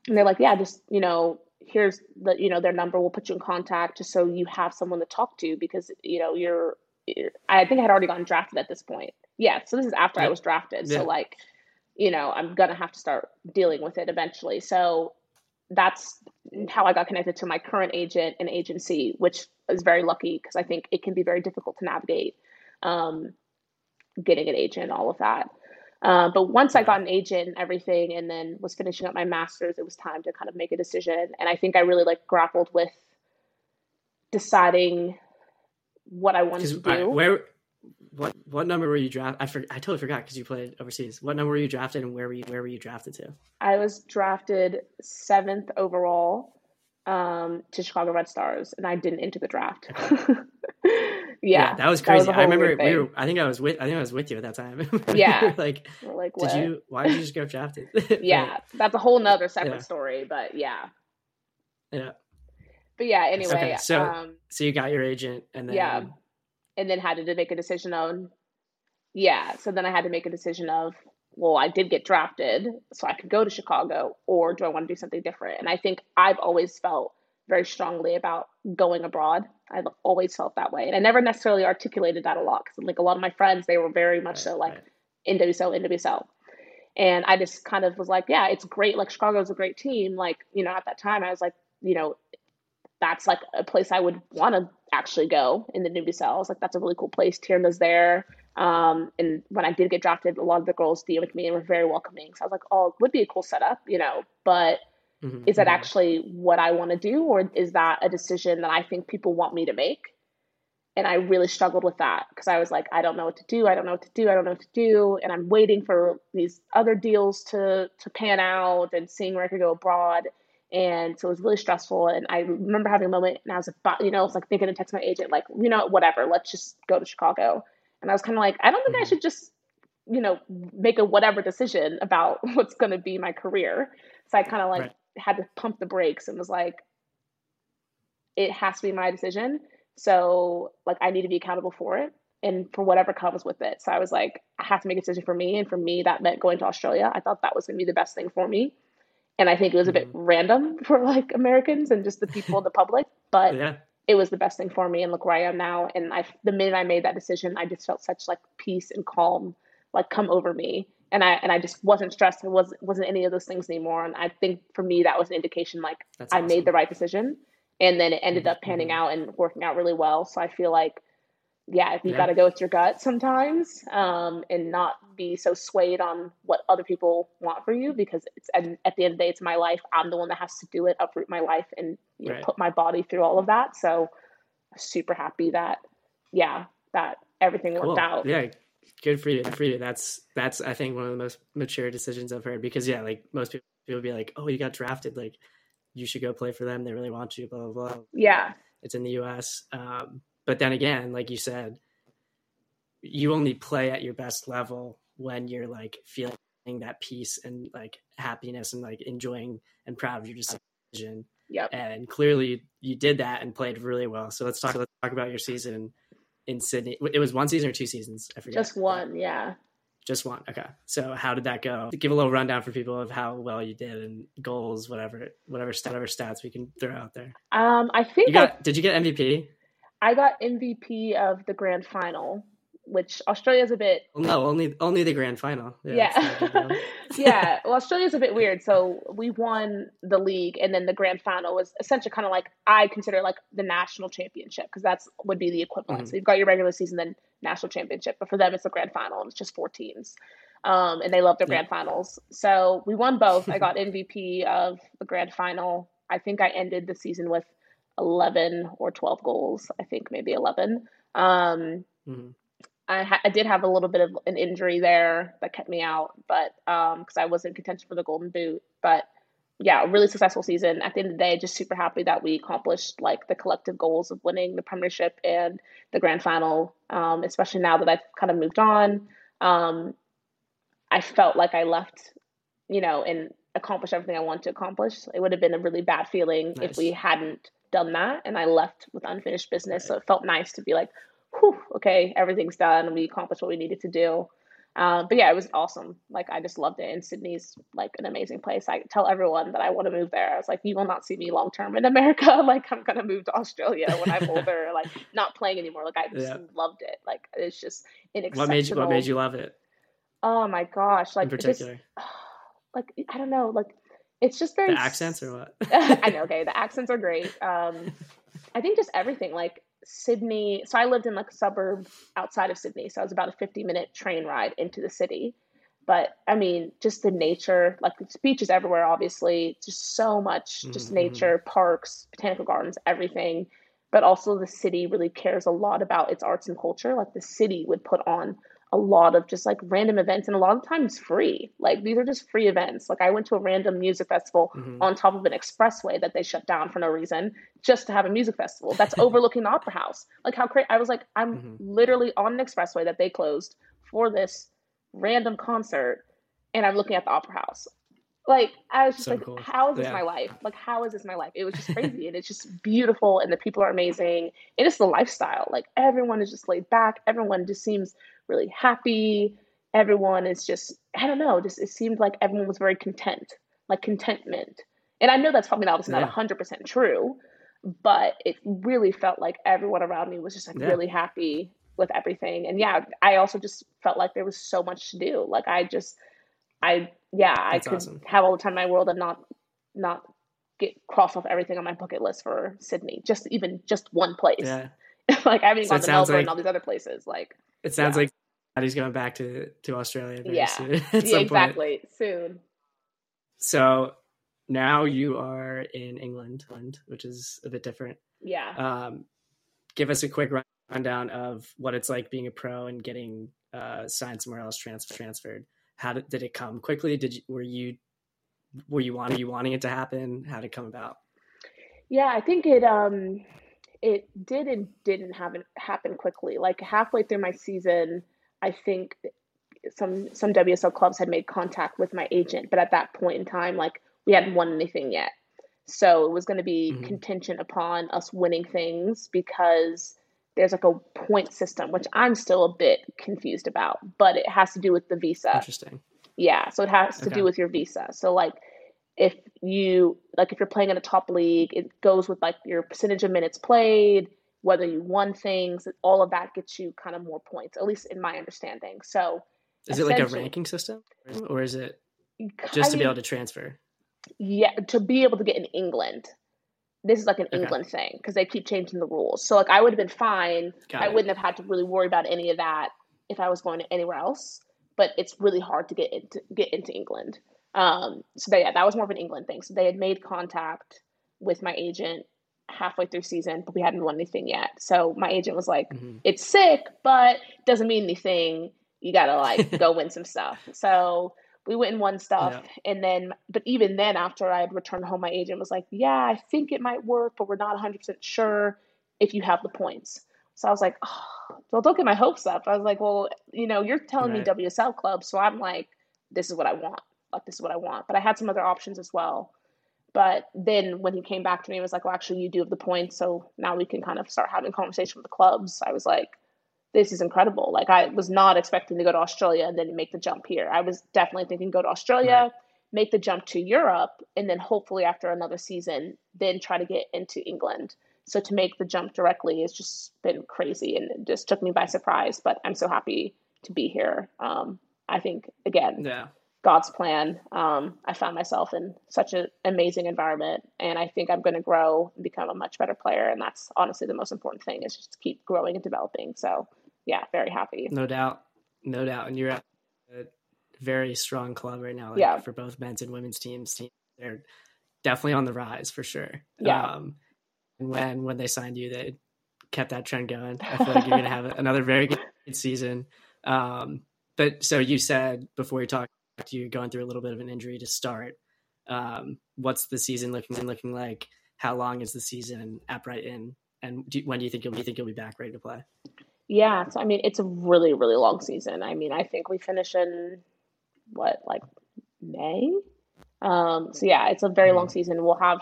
and they're like, yeah, just you know, here's the you know their number. We'll put you in contact just so you have someone to talk to because you know you're, you're i think i had already gotten drafted at this point. Yeah so this is after yeah. i was drafted. Yeah. so like you know i'm gonna have to start dealing with it eventually. So that's how i got connected to my current agent and agency which is very lucky because i think it can be very difficult to navigate um, getting an agent all of that Uh, but once I got an agent and everything, and then was finishing up my master's, it was time to kind of make a decision. And I think I really like grappled with deciding what I wanted to do. Right, where, what, what number were you drafted? I for, I totally forgot because you played overseas. What number were you drafted, and where were you, where were you drafted to? I was drafted seventh overall um, to Chicago Red Stars, and I didn't enter the draft. Okay. yeah, yeah, that was crazy. That was I remember we were. I think I was with. I think I was with you at that time. yeah, like, like what? did you? Why did you just get drafted? yeah, that's a whole nother separate yeah. story. But yeah, yeah. But yeah, anyway. Okay, so um, so you got your agent, and then yeah, and then had to make a decision on. Yeah, so then I had to make a decision of well, I did get drafted, so I could go to Chicago, or do I want to do something different? And I think I've always felt very strongly about going abroad. I've always felt that way. And I never necessarily articulated that a lot because, like, a lot of my friends, they were very much right, so like right. NWSL, NWSL. And I just kind of was like, yeah, it's great. Like, Chicago's a great team. Like, you know, at that time, I was like, you know, that's like a place I would want to actually go in the NWSL. I was like, that's a really cool place. Tierna's there. Um, and when I did get drafted, a lot of the girls DM'd me and were very welcoming. So I was like, oh, it would be a cool setup, you know, but mm-hmm. is that mm-hmm. actually what I want to do? Or is that a decision that I think people want me to make? And I really struggled with that because I was like, I don't know what to do. I don't know what to do. I don't know what to do. And I'm waiting for these other deals to to pan out and seeing where I could go abroad. And so it was really stressful. And I remember having a moment and I was about, you know, I was like thinking to text my agent, like, you know, whatever, let's just go to Chicago. And I was kind of like, I don't think I mm-hmm. should just, you know, make a whatever decision about what's going to be my career. So I kind of like right. Had to pump the brakes and was like, it has to be my decision. So like I need to be accountable for it and for whatever comes with it. So I was like, I have to make a decision for me. And for me, that meant going to Australia. I thought that was going to be the best thing for me. And I think it was a bit mm-hmm. random for like Americans and just the people, the public. But yeah it was the best thing for me and look where I am now. And I, the minute I made that decision, I just felt such like peace and calm, like come over me. And I, and I just wasn't stressed. It wasn't, wasn't any of those things anymore. And I think for me, that was an indication, like That's I awesome. made the right decision and then it ended up panning mm-hmm. out and working out really well. So I feel like, yeah, you yeah. got to go with your gut sometimes um, and not be so swayed on what other people want for you because it's at, at, the end of the day, it's my life. I'm the one that has to do it, uproot my life, and you know, right. put my body through all of that. So, super happy that, yeah, that everything worked cool. out. Yeah, good for you. Good for you. That's that's I think one of the most mature decisions I've heard because yeah, like most people will be like, oh, you got drafted, like you should go play for them. They really want you. Blah blah blah. Yeah, it's in the U.S. Um, but then again, like you said, you only play at your best level when you're like feeling that peace and like happiness and like enjoying and proud of your decision. Yep. And clearly you did that and played really well. So let's talk let's talk about your season in Sydney. It was one season or two seasons? I forget. Just one, yeah. Just one. Okay. So how did that go? Give a little rundown for people of how well you did and goals, whatever, whatever, whatever stats we can throw out there. Um, I think you got. I, did you get MVP? I got MVP of the grand final which Australia's a bit. Well, no, only only the grand final. Yeah, yeah. yeah. Well, Australia's a bit weird. So we won the league, and then the grand final was essentially kind of like I consider like the national championship because that's would be the equivalent. Mm-hmm. So you've got your regular season, then national championship, but for them it's the grand final, and it's just four teams. Um, and they love their grand finals. So we won both. I got MVP of the grand final. I think I ended the season with 11 or 12 goals. I think maybe 11. Um, mm-hmm. I, ha- I did have a little bit of an injury there that kept me out, but because um, I was in contention for the Golden Boot. But yeah, a really successful season. At the end of the day, just super happy that we accomplished like the collective goals of winning the Premiership and the Grand Final. Um, especially now that I've kind of moved on, um, I felt like I left, you know, and accomplished everything I wanted to accomplish. It would have been a really bad feeling nice. if we hadn't done that and I left with unfinished business. Right. So it felt nice to be like, whew, okay, everything's done. We accomplished what we needed to do. Um, but yeah, it was awesome. Like I just loved it. And Sydney's like an amazing place. I tell everyone that I want to move there. I was like, you will not see me long term in America. like I'm gonna move to Australia when I'm older. like not playing anymore. Like I just yeah. loved it. Like it's just. What made you What made you love it? Oh my gosh! Like in particular, just, like I don't know. Like it's just very the accents or what? I know. Okay, the accents are great. Um, I think just everything. Like Sydney. So I lived in like a suburb outside of Sydney. So it was about a 50 minute train ride into the city. but I mean, just the nature, like the beaches everywhere, obviously, just so much, just mm-hmm. nature, parks, botanical gardens, everything. But also, the city really cares a lot about its arts and culture. Like the city would put on a lot of just like random events and a lot of times free. Like these are just free events. Like I went to a random music festival mm-hmm. on top of an expressway that they shut down for no reason just to have a music festival that's overlooking the opera house. Like how crazy I was like I'm mm-hmm. literally on an expressway that they closed for this random concert and I'm looking at the opera house. Like I was just so like, cool. how is this yeah. my life? Like how is this my life? It was just crazy and it's just beautiful and the people are amazing. It is the lifestyle. Like everyone is just laid back. Everyone just seems really happy. Everyone is just I don't know, just it seemed like everyone was very content, like contentment. And I know that's probably not not hundred percent true, but it really felt like everyone around me was just like yeah. really happy with everything. And yeah, I also just felt like there was so much to do. Like I just I yeah, That's I could awesome. have all the time in my world and not not get cross off everything on my bucket list for Sydney. Just even just one place. Yeah. like I haven't so gone to Melbourne like, and all these other places. Like it sounds yeah. like he's going back to to Australia. yeah, soon, yeah, exactly point. soon. So now you are in England, which is a bit different. Yeah. Um, give us a quick rundown of what it's like being a pro and getting uh, signed somewhere else trans- transferred how did, did it come quickly? Did you, were you, were you wanting, you wanting it to happen? How did it come about? Yeah, I think it, um, it did and didn't happen, happen quickly. Like halfway through my season, I think some, some WSL clubs had made contact with my agent, but at that point in time, like we hadn't won anything yet. So it was going to be mm-hmm. contingent upon us winning things because there's like a point system, which I'm still a bit confused about, but it has to do with the visa. Interesting. Yeah, so it has to okay. do with your visa. So like if you like if you're playing in a top league, it goes with like your percentage of minutes played, whether you won things, all of that gets you kind of more points, at least in my understanding. So is it like a ranking system or is it just I to be able to transfer? Yeah, to be able to get in England this is like an okay. England thing because they keep changing the rules. So like I would have been fine. Got I it. wouldn't have had to really worry about any of that if I was going to anywhere else. But it's really hard to get into get into England. Um, so they, yeah, that was more of an England thing. So they had made contact with my agent halfway through season, but we hadn't won anything yet. So my agent was like, mm-hmm. "It's sick, but doesn't mean anything. You gotta like go win some stuff." So we went and won stuff yeah. and then but even then after i had returned home my agent was like yeah i think it might work but we're not 100% sure if you have the points so i was like oh, well don't get my hopes up i was like well you know you're telling right. me wsl club so i'm like this is what i want like this is what i want but i had some other options as well but then when he came back to me he was like well actually you do have the points so now we can kind of start having conversation with the clubs i was like this is incredible. Like I was not expecting to go to Australia and then make the jump here. I was definitely thinking go to Australia, right. make the jump to Europe, and then hopefully after another season, then try to get into England. So to make the jump directly has just been crazy and it just took me by surprise. But I'm so happy to be here. Um, I think again, yeah. God's plan. Um, I found myself in such an amazing environment, and I think I'm going to grow and become a much better player. And that's honestly the most important thing is just to keep growing and developing. So yeah, very happy. No doubt, no doubt. And you're at a very strong club right now. Like, yeah, for both men's and women's teams, teams they're definitely on the rise for sure. Yeah. Um, and when when they signed you, they kept that trend going. I feel like you're going to have another very good season. Um, but so you said before you talked, you're going through a little bit of an injury to start. Um, what's the season looking looking like? How long is the season at Brighton? And do, when do you think you'll, do you think you'll be back ready to play? Yeah, so I mean, it's a really, really long season. I mean, I think we finish in what, like May? Um, so yeah, it's a very long mm-hmm. season. We'll have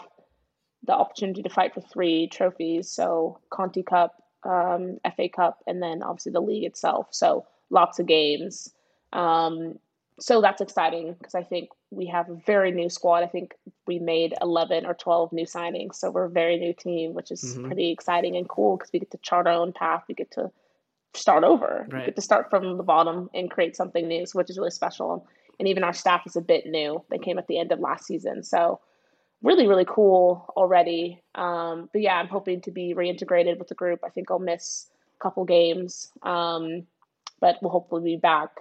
the opportunity to fight for three trophies. So Conti Cup, um, FA Cup, and then obviously the league itself. So lots of games. Um, so that's exciting because I think we have a very new squad. I think we made 11 or 12 new signings. So we're a very new team, which is mm-hmm. pretty exciting and cool because we get to chart our own path. We get to start over. Right. get to start from the bottom and create something new, which is really special. And even our staff is a bit new. They came at the end of last season, so really, really cool already. Um, but yeah, I'm hoping to be reintegrated with the group. I think I'll miss a couple games, um, but we'll hopefully be back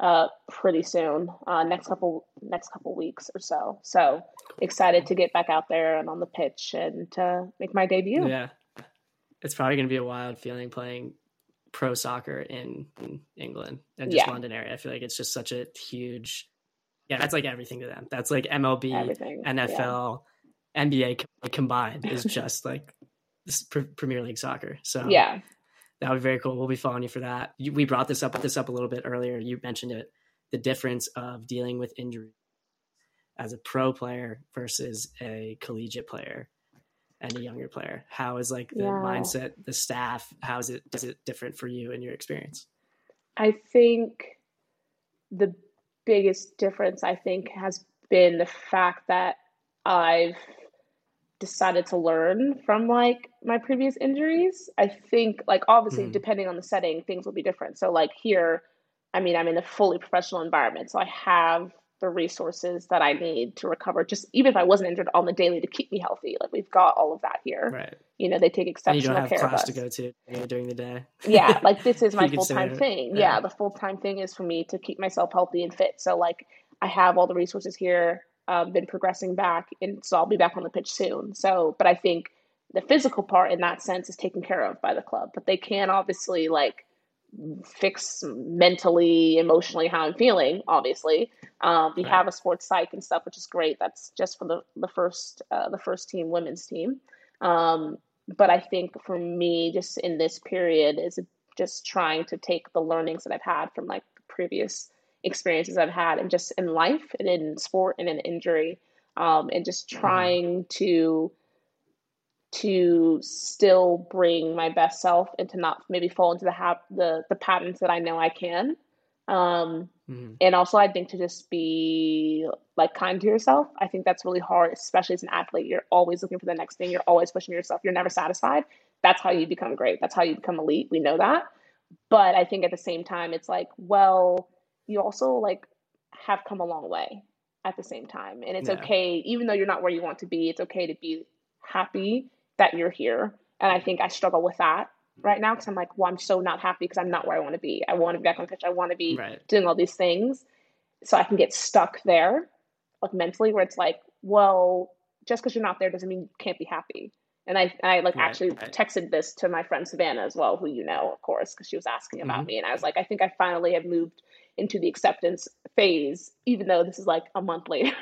uh, pretty soon, uh, next couple next couple weeks or so. So excited to get back out there and on the pitch and to make my debut. Yeah, it's probably going to be a wild feeling playing pro soccer in, in England and just yeah. London area. I feel like it's just such a huge, yeah, that's like everything to them. That's like MLB, everything. NFL, yeah. NBA combined is just like this Premier League soccer. So yeah, that would be very cool. We'll be following you for that. You, we brought this up this up a little bit earlier. You mentioned it, the difference of dealing with injury as a pro player versus a collegiate player and a younger player. How is like the yeah. mindset, the staff? How is it? Is it different for you and your experience? I think the biggest difference I think has been the fact that I've decided to learn from like my previous injuries. I think like obviously mm-hmm. depending on the setting, things will be different. So like here, I mean, I'm in a fully professional environment, so I have the resources that I need to recover. Just even if I wasn't injured on the daily to keep me healthy, like we've got all of that here. Right. You know, they take exceptional and you don't have class to go to during the day. yeah, like this is my full time thing. Yeah. yeah, the full time thing is for me to keep myself healthy and fit. So like I have all the resources here um, been progressing back, and so I'll be back on the pitch soon. So, but I think the physical part in that sense is taken care of by the club, but they can obviously like fix mentally, emotionally how I'm feeling. Obviously, um, we right. have a sports psych and stuff, which is great. That's just for the the first uh, the first team women's team. Um, but I think for me, just in this period, is just trying to take the learnings that I've had from like previous experiences I've had and just in life and in sport and in injury, um, and just mm-hmm. trying to to still bring my best self and to not maybe fall into the hap- the the patterns that I know I can. Um, mm-hmm. And also, I think to just be like kind to yourself. I think that's really hard, especially as an athlete. You're always looking for the next thing. You're always pushing yourself. You're never satisfied. That's how you become great. That's how you become elite. We know that. But I think at the same time, it's like, well, you also like have come a long way at the same time. And it's yeah. okay, even though you're not where you want to be, it's okay to be happy that you're here. And I think I struggle with that right now because I'm like, well, I'm so not happy because I'm not where I want to be. I want to be back on the pitch. I want to be right. doing all these things. So I can get stuck there, like mentally, where it's like, well, just because you're not there doesn't mean you can't be happy. And I, I like right, actually right. texted this to my friend Savannah as well, who you know, of course, because she was asking about mm-hmm. me. And I was like, I think I finally have moved into the acceptance phase, even though this is like a month later.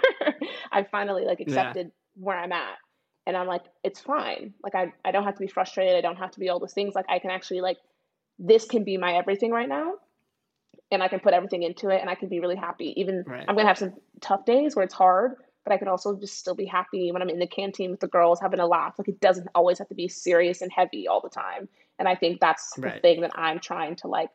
I finally like accepted yeah. where I'm at. And I'm like, it's fine. Like I, I don't have to be frustrated. I don't have to be all those things. Like I can actually like this can be my everything right now. And I can put everything into it and I can be really happy. Even right. I'm gonna have some tough days where it's hard, but I can also just still be happy when I'm in the canteen with the girls having a laugh. Like it doesn't always have to be serious and heavy all the time. And I think that's right. the thing that I'm trying to like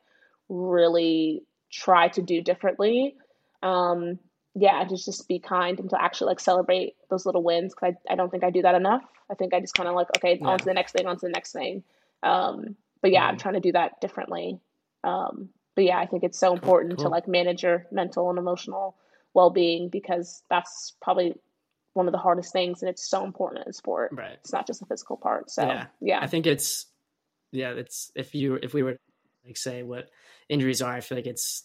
really try to do differently. Um, yeah, just just be kind and to actually like celebrate those little wins because I, I don't think I do that enough. I think I just kind of like okay, yeah. on to the next thing, on to the next thing. Um, but yeah, mm-hmm. I'm trying to do that differently. Um, but yeah, I think it's so important cool. to like manage your mental and emotional well being because that's probably one of the hardest things, and it's so important in sport. Right, it's not just the physical part. So yeah, yeah. I think it's yeah, it's if you if we were like say what injuries are, I feel like it's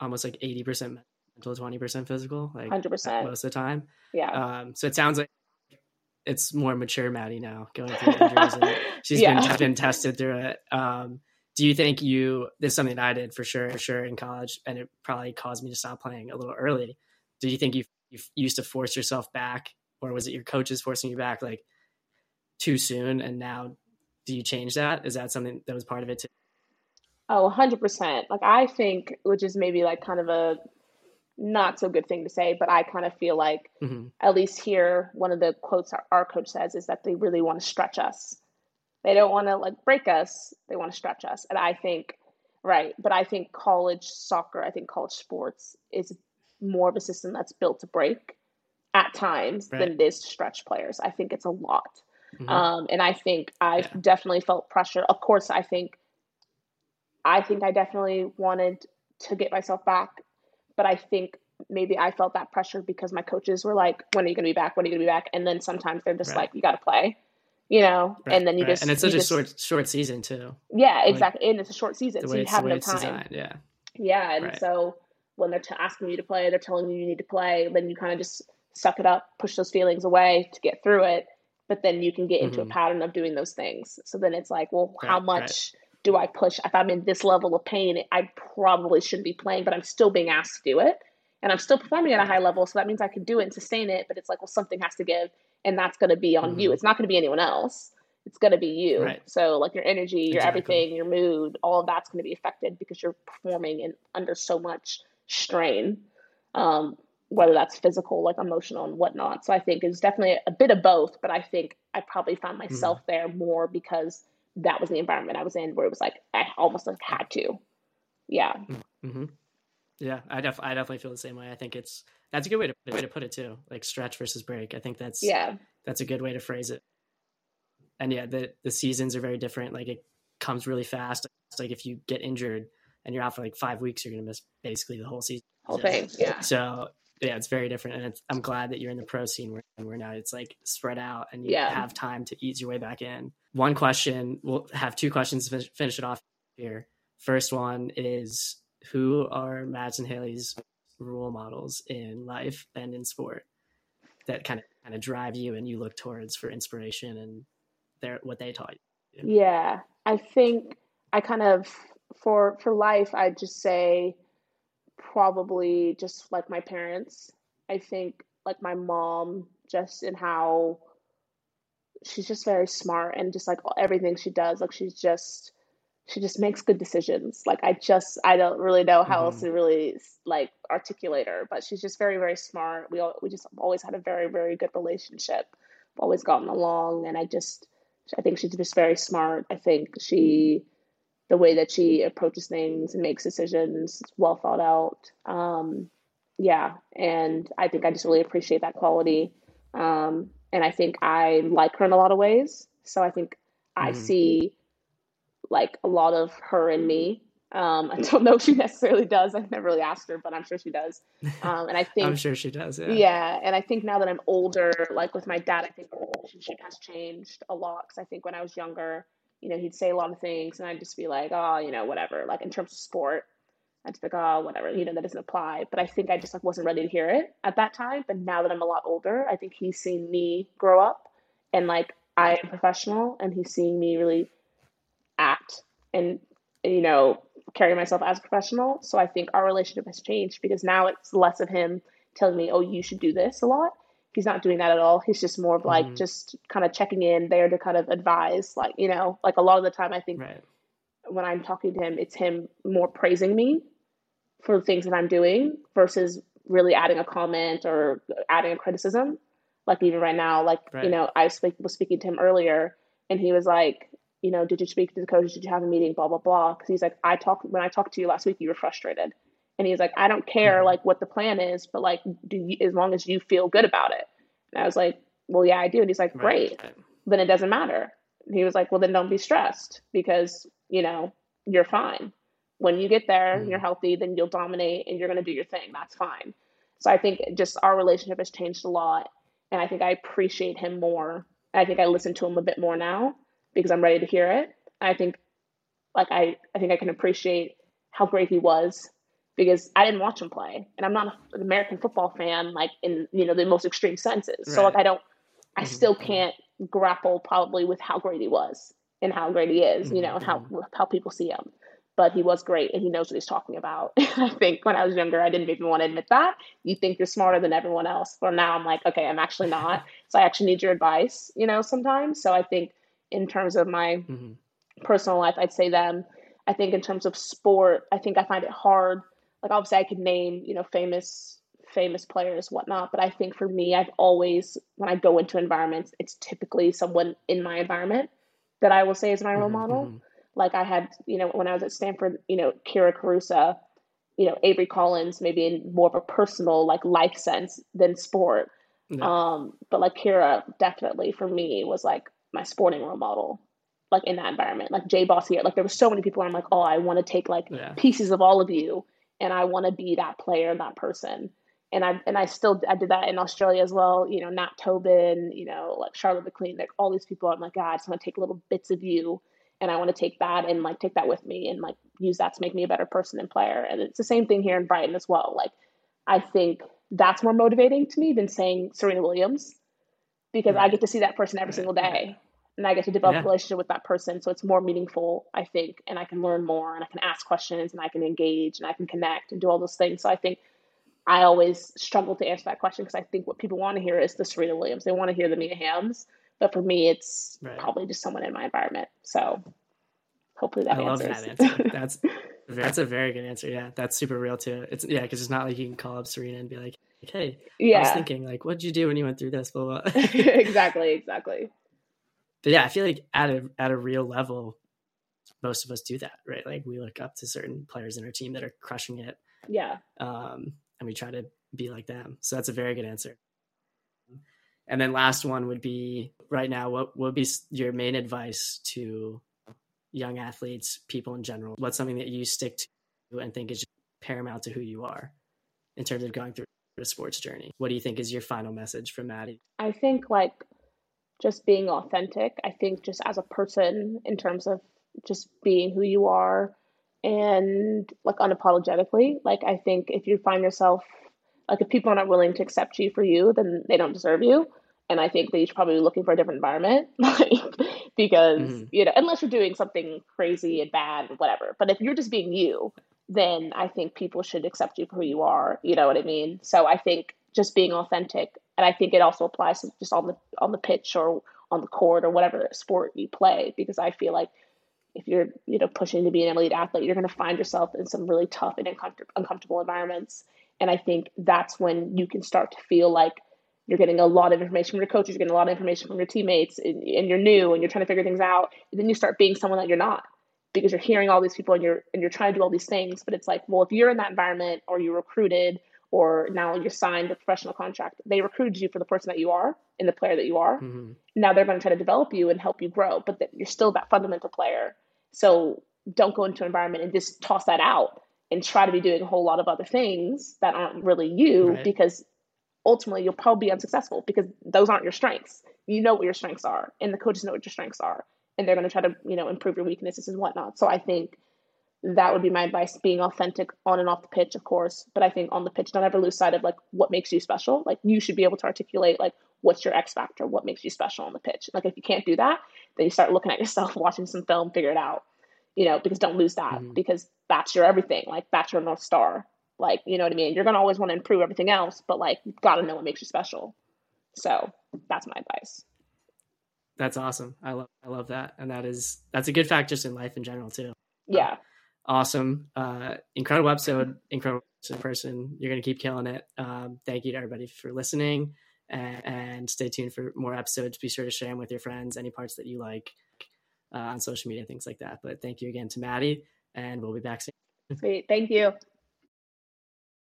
almost like eighty percent mental, twenty percent physical, like hundred percent most of the time. Yeah. Um, so it sounds like it's more mature Madi now going through injuries, and she's yeah. been been tested through it. Um, do you think you this is something I did for sure, for sure in college, and it probably caused me to stop playing a little early. Do you think you you used to force yourself back, or was it your coaches forcing you back like too soon, and now do you change that? Is that something that was part of it too? Oh, 100%. Like, I think, which is maybe like kind of a not so good thing to say, but I kind of feel like, mm-hmm. at least here, one of the quotes our, our coach says is that they really want to stretch us. They don't want to like break us, they want to stretch us. And I think, right, but I think college soccer, I think college sports is more of a system that's built to break at times right. than it is to stretch players. I think it's a lot. Mm-hmm. Um, and I think I've yeah. definitely felt pressure. Of course, I think I think I definitely wanted to get myself back, but I think maybe I felt that pressure because my coaches were like, "When are you going to be back? When are you going to be back?" And then sometimes they're just right. like, "You got to play," you know. Right, and then you right. just and it's such a just, short short season too. Yeah, exactly. Like, and it's a short season, so you have no time. Yeah. Yeah, and so when they're t- asking you to play, they're telling you you need to play, then you kind of just suck it up, push those feelings away to get through it. But then you can get into mm-hmm. a pattern of doing those things. So then it's like, well, how much. Do I push? If I'm in this level of pain, I probably shouldn't be playing, but I'm still being asked to do it. And I'm still performing at a high level. So that means I can do it and sustain it. But it's like, well, something has to give. And that's going to be on mm-hmm. you. It's not going to be anyone else. It's going to be you. Right. So, like your energy, your exactly. everything, your mood, all of that's going to be affected because you're performing and under so much strain. Um, whether that's physical, like emotional and whatnot. So I think it's definitely a bit of both, but I think I probably found mm-hmm. myself mm-hmm. there more because that was the environment I was in where it was like I almost like had to. Yeah. Mm-hmm. Yeah, I def I definitely feel the same way. I think it's that's a good way to way to put it too. Like stretch versus break. I think that's yeah that's a good way to phrase it. And yeah, the the seasons are very different. Like it comes really fast. It's like if you get injured and you're out for like five weeks, you're gonna miss basically the whole season. Whole thing. Yeah. So yeah, it's very different, and I'm glad that you're in the pro scene where, where now it's like spread out and you yeah. have time to ease your way back in. One question, we'll have two questions to finish it off here. First one is who are Madison Haley's role models in life and in sport that kind of kind of drive you and you look towards for inspiration and their what they taught you? Yeah, I think I kind of for for life I'd just say probably just like my parents. I think like my mom, just in how she's just very smart and just like everything she does, like she's just she just makes good decisions. Like I just I don't really know how mm-hmm. else to really like articulate her, but she's just very very smart. We all, we just always had a very very good relationship. always gotten along, and I just I think she's just very smart. I think she the way that she approaches things and makes decisions well thought out. Um, yeah, and I think I just really appreciate that quality. Um, and I think I like her in a lot of ways. So I think mm-hmm. I see like a lot of her in me. Um, I don't know if she necessarily does. I've never really asked her, but I'm sure she does. Um, and I think I'm sure she does. Yeah. Yeah, and I think now that I'm older, like with my dad, I think our relationship has changed a lot. Because I think when I was younger, you know, he'd say a lot of things and I'd just be like, oh, you know, whatever. Like in terms of sport, I'd be like, oh, whatever, you know, that doesn't apply. But I think I just like wasn't ready to hear it at that time. But now that I'm a lot older, I think he's seen me grow up and like I am professional and he's seeing me really act and, you know, carry myself as a professional. So I think our relationship has changed because now it's less of him telling me, oh, you should do this a lot he's not doing that at all. He's just more of like mm-hmm. just kind of checking in there to kind of advise, like you know, like a lot of the time I think right. when I'm talking to him, it's him more praising me for the things that I'm doing versus really adding a comment or adding a criticism. Like even right now, like right. you know, I speak, was speaking to him earlier, and he was like, you know, did you speak to the coach? Did you have a meeting? Blah blah blah. Because he's like, I talked when I talked to you last week, you were frustrated and he's like, I don't care like what the plan is, but like, do you, as long as you feel good about it. And I was like, well, yeah, I do. And he's like, great. Right. Then it doesn't matter. And he was like, well, then don't be stressed because, you know, you're fine. When you get there, mm-hmm. you're healthy, then you'll dominate and you're going to do your thing. That's fine. So I think just our relationship has changed a lot. And I think I appreciate him more. I think I listen to him a bit more now because I'm ready to hear it. I think like I, I think I can appreciate how great he was because I didn't watch him play, and I'm not an American football fan like in you know the most extreme senses. Right. So like I don't, I mm-hmm. still can't grapple probably with how great he was and how great he is, you know, and how mm-hmm. how people see him. But he was great, and he knows what he's talking about. I think when I was younger, I didn't even want to admit that. You think you're smarter than everyone else, but now I'm like, okay, I'm actually not. so I actually need your advice, you know, sometimes. So I think in terms of my mm-hmm. personal life, I'd say them. I think in terms of sport, I think I find it hard like obviously I could name, you know, famous famous players, whatnot. But I think for me, I've always when I go into environments, it's typically someone in my environment that I will say is my role mm-hmm. model. Mm-hmm. Like I had, you know, when I was at Stanford, you know, Kyra Carusa, you know, Avery Collins, maybe in more of a personal, like life sense than sport. Um, but like Kira definitely for me was like my sporting role model like in that environment. Like Jaye Boissiere, like there were so many people I'm like, oh, I want to take like yeah. pieces of all of you and I want to be that player, and that person. And I and I still I did that in Australia as well. You know, Nat Tobin, you know, like Charlotte McLean, like all these people. I'm like, God, I just want to take little bits of you and I want to take that and like take that with me and like use that to make me a better person and player. And it's the same thing here in Brighton as well. Like I think that's more motivating to me than saying Serena Williams because right. I get to see that person every right. single day and I get to develop yeah. a relationship with that person. So it's more meaningful, I think, and I can learn more and I can ask questions and I can engage and I can connect and do all those things. So I think I always struggle to answer that question because I think what people want to hear is the Serena Williams. They want to hear the Mia Hamms. But for me, it's right. probably just someone in my environment. So hopefully that I answers. love that answer. That's that's a very good answer. Yeah, that's super real too. It's yeah, because it's not like you can call up Serena and be like, "Hey, yeah. I was thinking like, what did you do when you went through this?" Blah, blah. exactly, exactly. But yeah, I feel like at a at a real level, most of us do that, right? Like we look up to certain players in our team that are crushing it. Yeah. Um, and we try to be like them. So that's a very good answer. And then last one would be right now, what would be your main advice to young athletes, people in general? What's something that you stick to and think is paramount to who you are in terms of going through a sports journey? What do you think is your final message from Madi? I think like just being authentic. I think just as a person in terms of just being who you are and like unapologetically. Like I think if you find yourself like if people are not willing to accept you for you, then they don't deserve you. And I think that you should probably be looking for a different environment, like because mm-hmm. you know, unless you're doing something crazy and bad and whatever. But if you're just being you, then I think people should accept you for who you are. You know what I mean? So I think just being authentic, and I think it also applies to just on the on the pitch or on the court or whatever sport you play, because I feel like if you're you know pushing to be an elite athlete, you're going to find yourself in some really tough and uncomfortable uncomfortable environments and I think that's when you can start to feel like you're getting a lot of information from your coaches, you're getting a lot of information from your teammates, and, and you're new and you're trying to figure things out. And then you start being someone that you're not because you're hearing all these people and you're and you're trying to do all these things. But it's like, well, if you're in that environment or you're recruited or now you're signed a professional contract, they recruited you for the person that you are and the player that you are. Mm-hmm. Now they're going to try to develop you and help you grow, but you're still that fundamental player. So don't go into an environment and just toss that out and try to be doing a whole lot of other things that aren't really you right. because ultimately you'll probably be unsuccessful because those aren't your strengths. You know what your strengths are, and the coaches know what your strengths are, and they're going to try to you know improve your weaknesses and whatnot. So I think that would be my advice: being authentic on and off the pitch, of course, but I think on the pitch, don't ever lose sight of like what makes you special. Like you should be able to articulate like what's your X factor, what makes you special on the pitch. Like if you can't do that, then you start looking at yourself, watching some film, figure it out you know, because don't lose that mm-hmm. because that's your everything. Like that's your North Star. Like, you know what I mean? You're going to always want to improve everything else, but like you've got to know what makes you special. So that's my advice. That's awesome. I love, I love that. And that is, that's a good fact just in life in general too. Yeah. Um, awesome. Uh, incredible episode, incredible person. You're going to keep killing it. Um, thank you to everybody for listening and, and stay tuned for more episodes. Be sure to share them with your friends, any parts that you like uh, on social media, things like that. But thank you again to Madi, and we'll be back soon. Sweet. Thank you.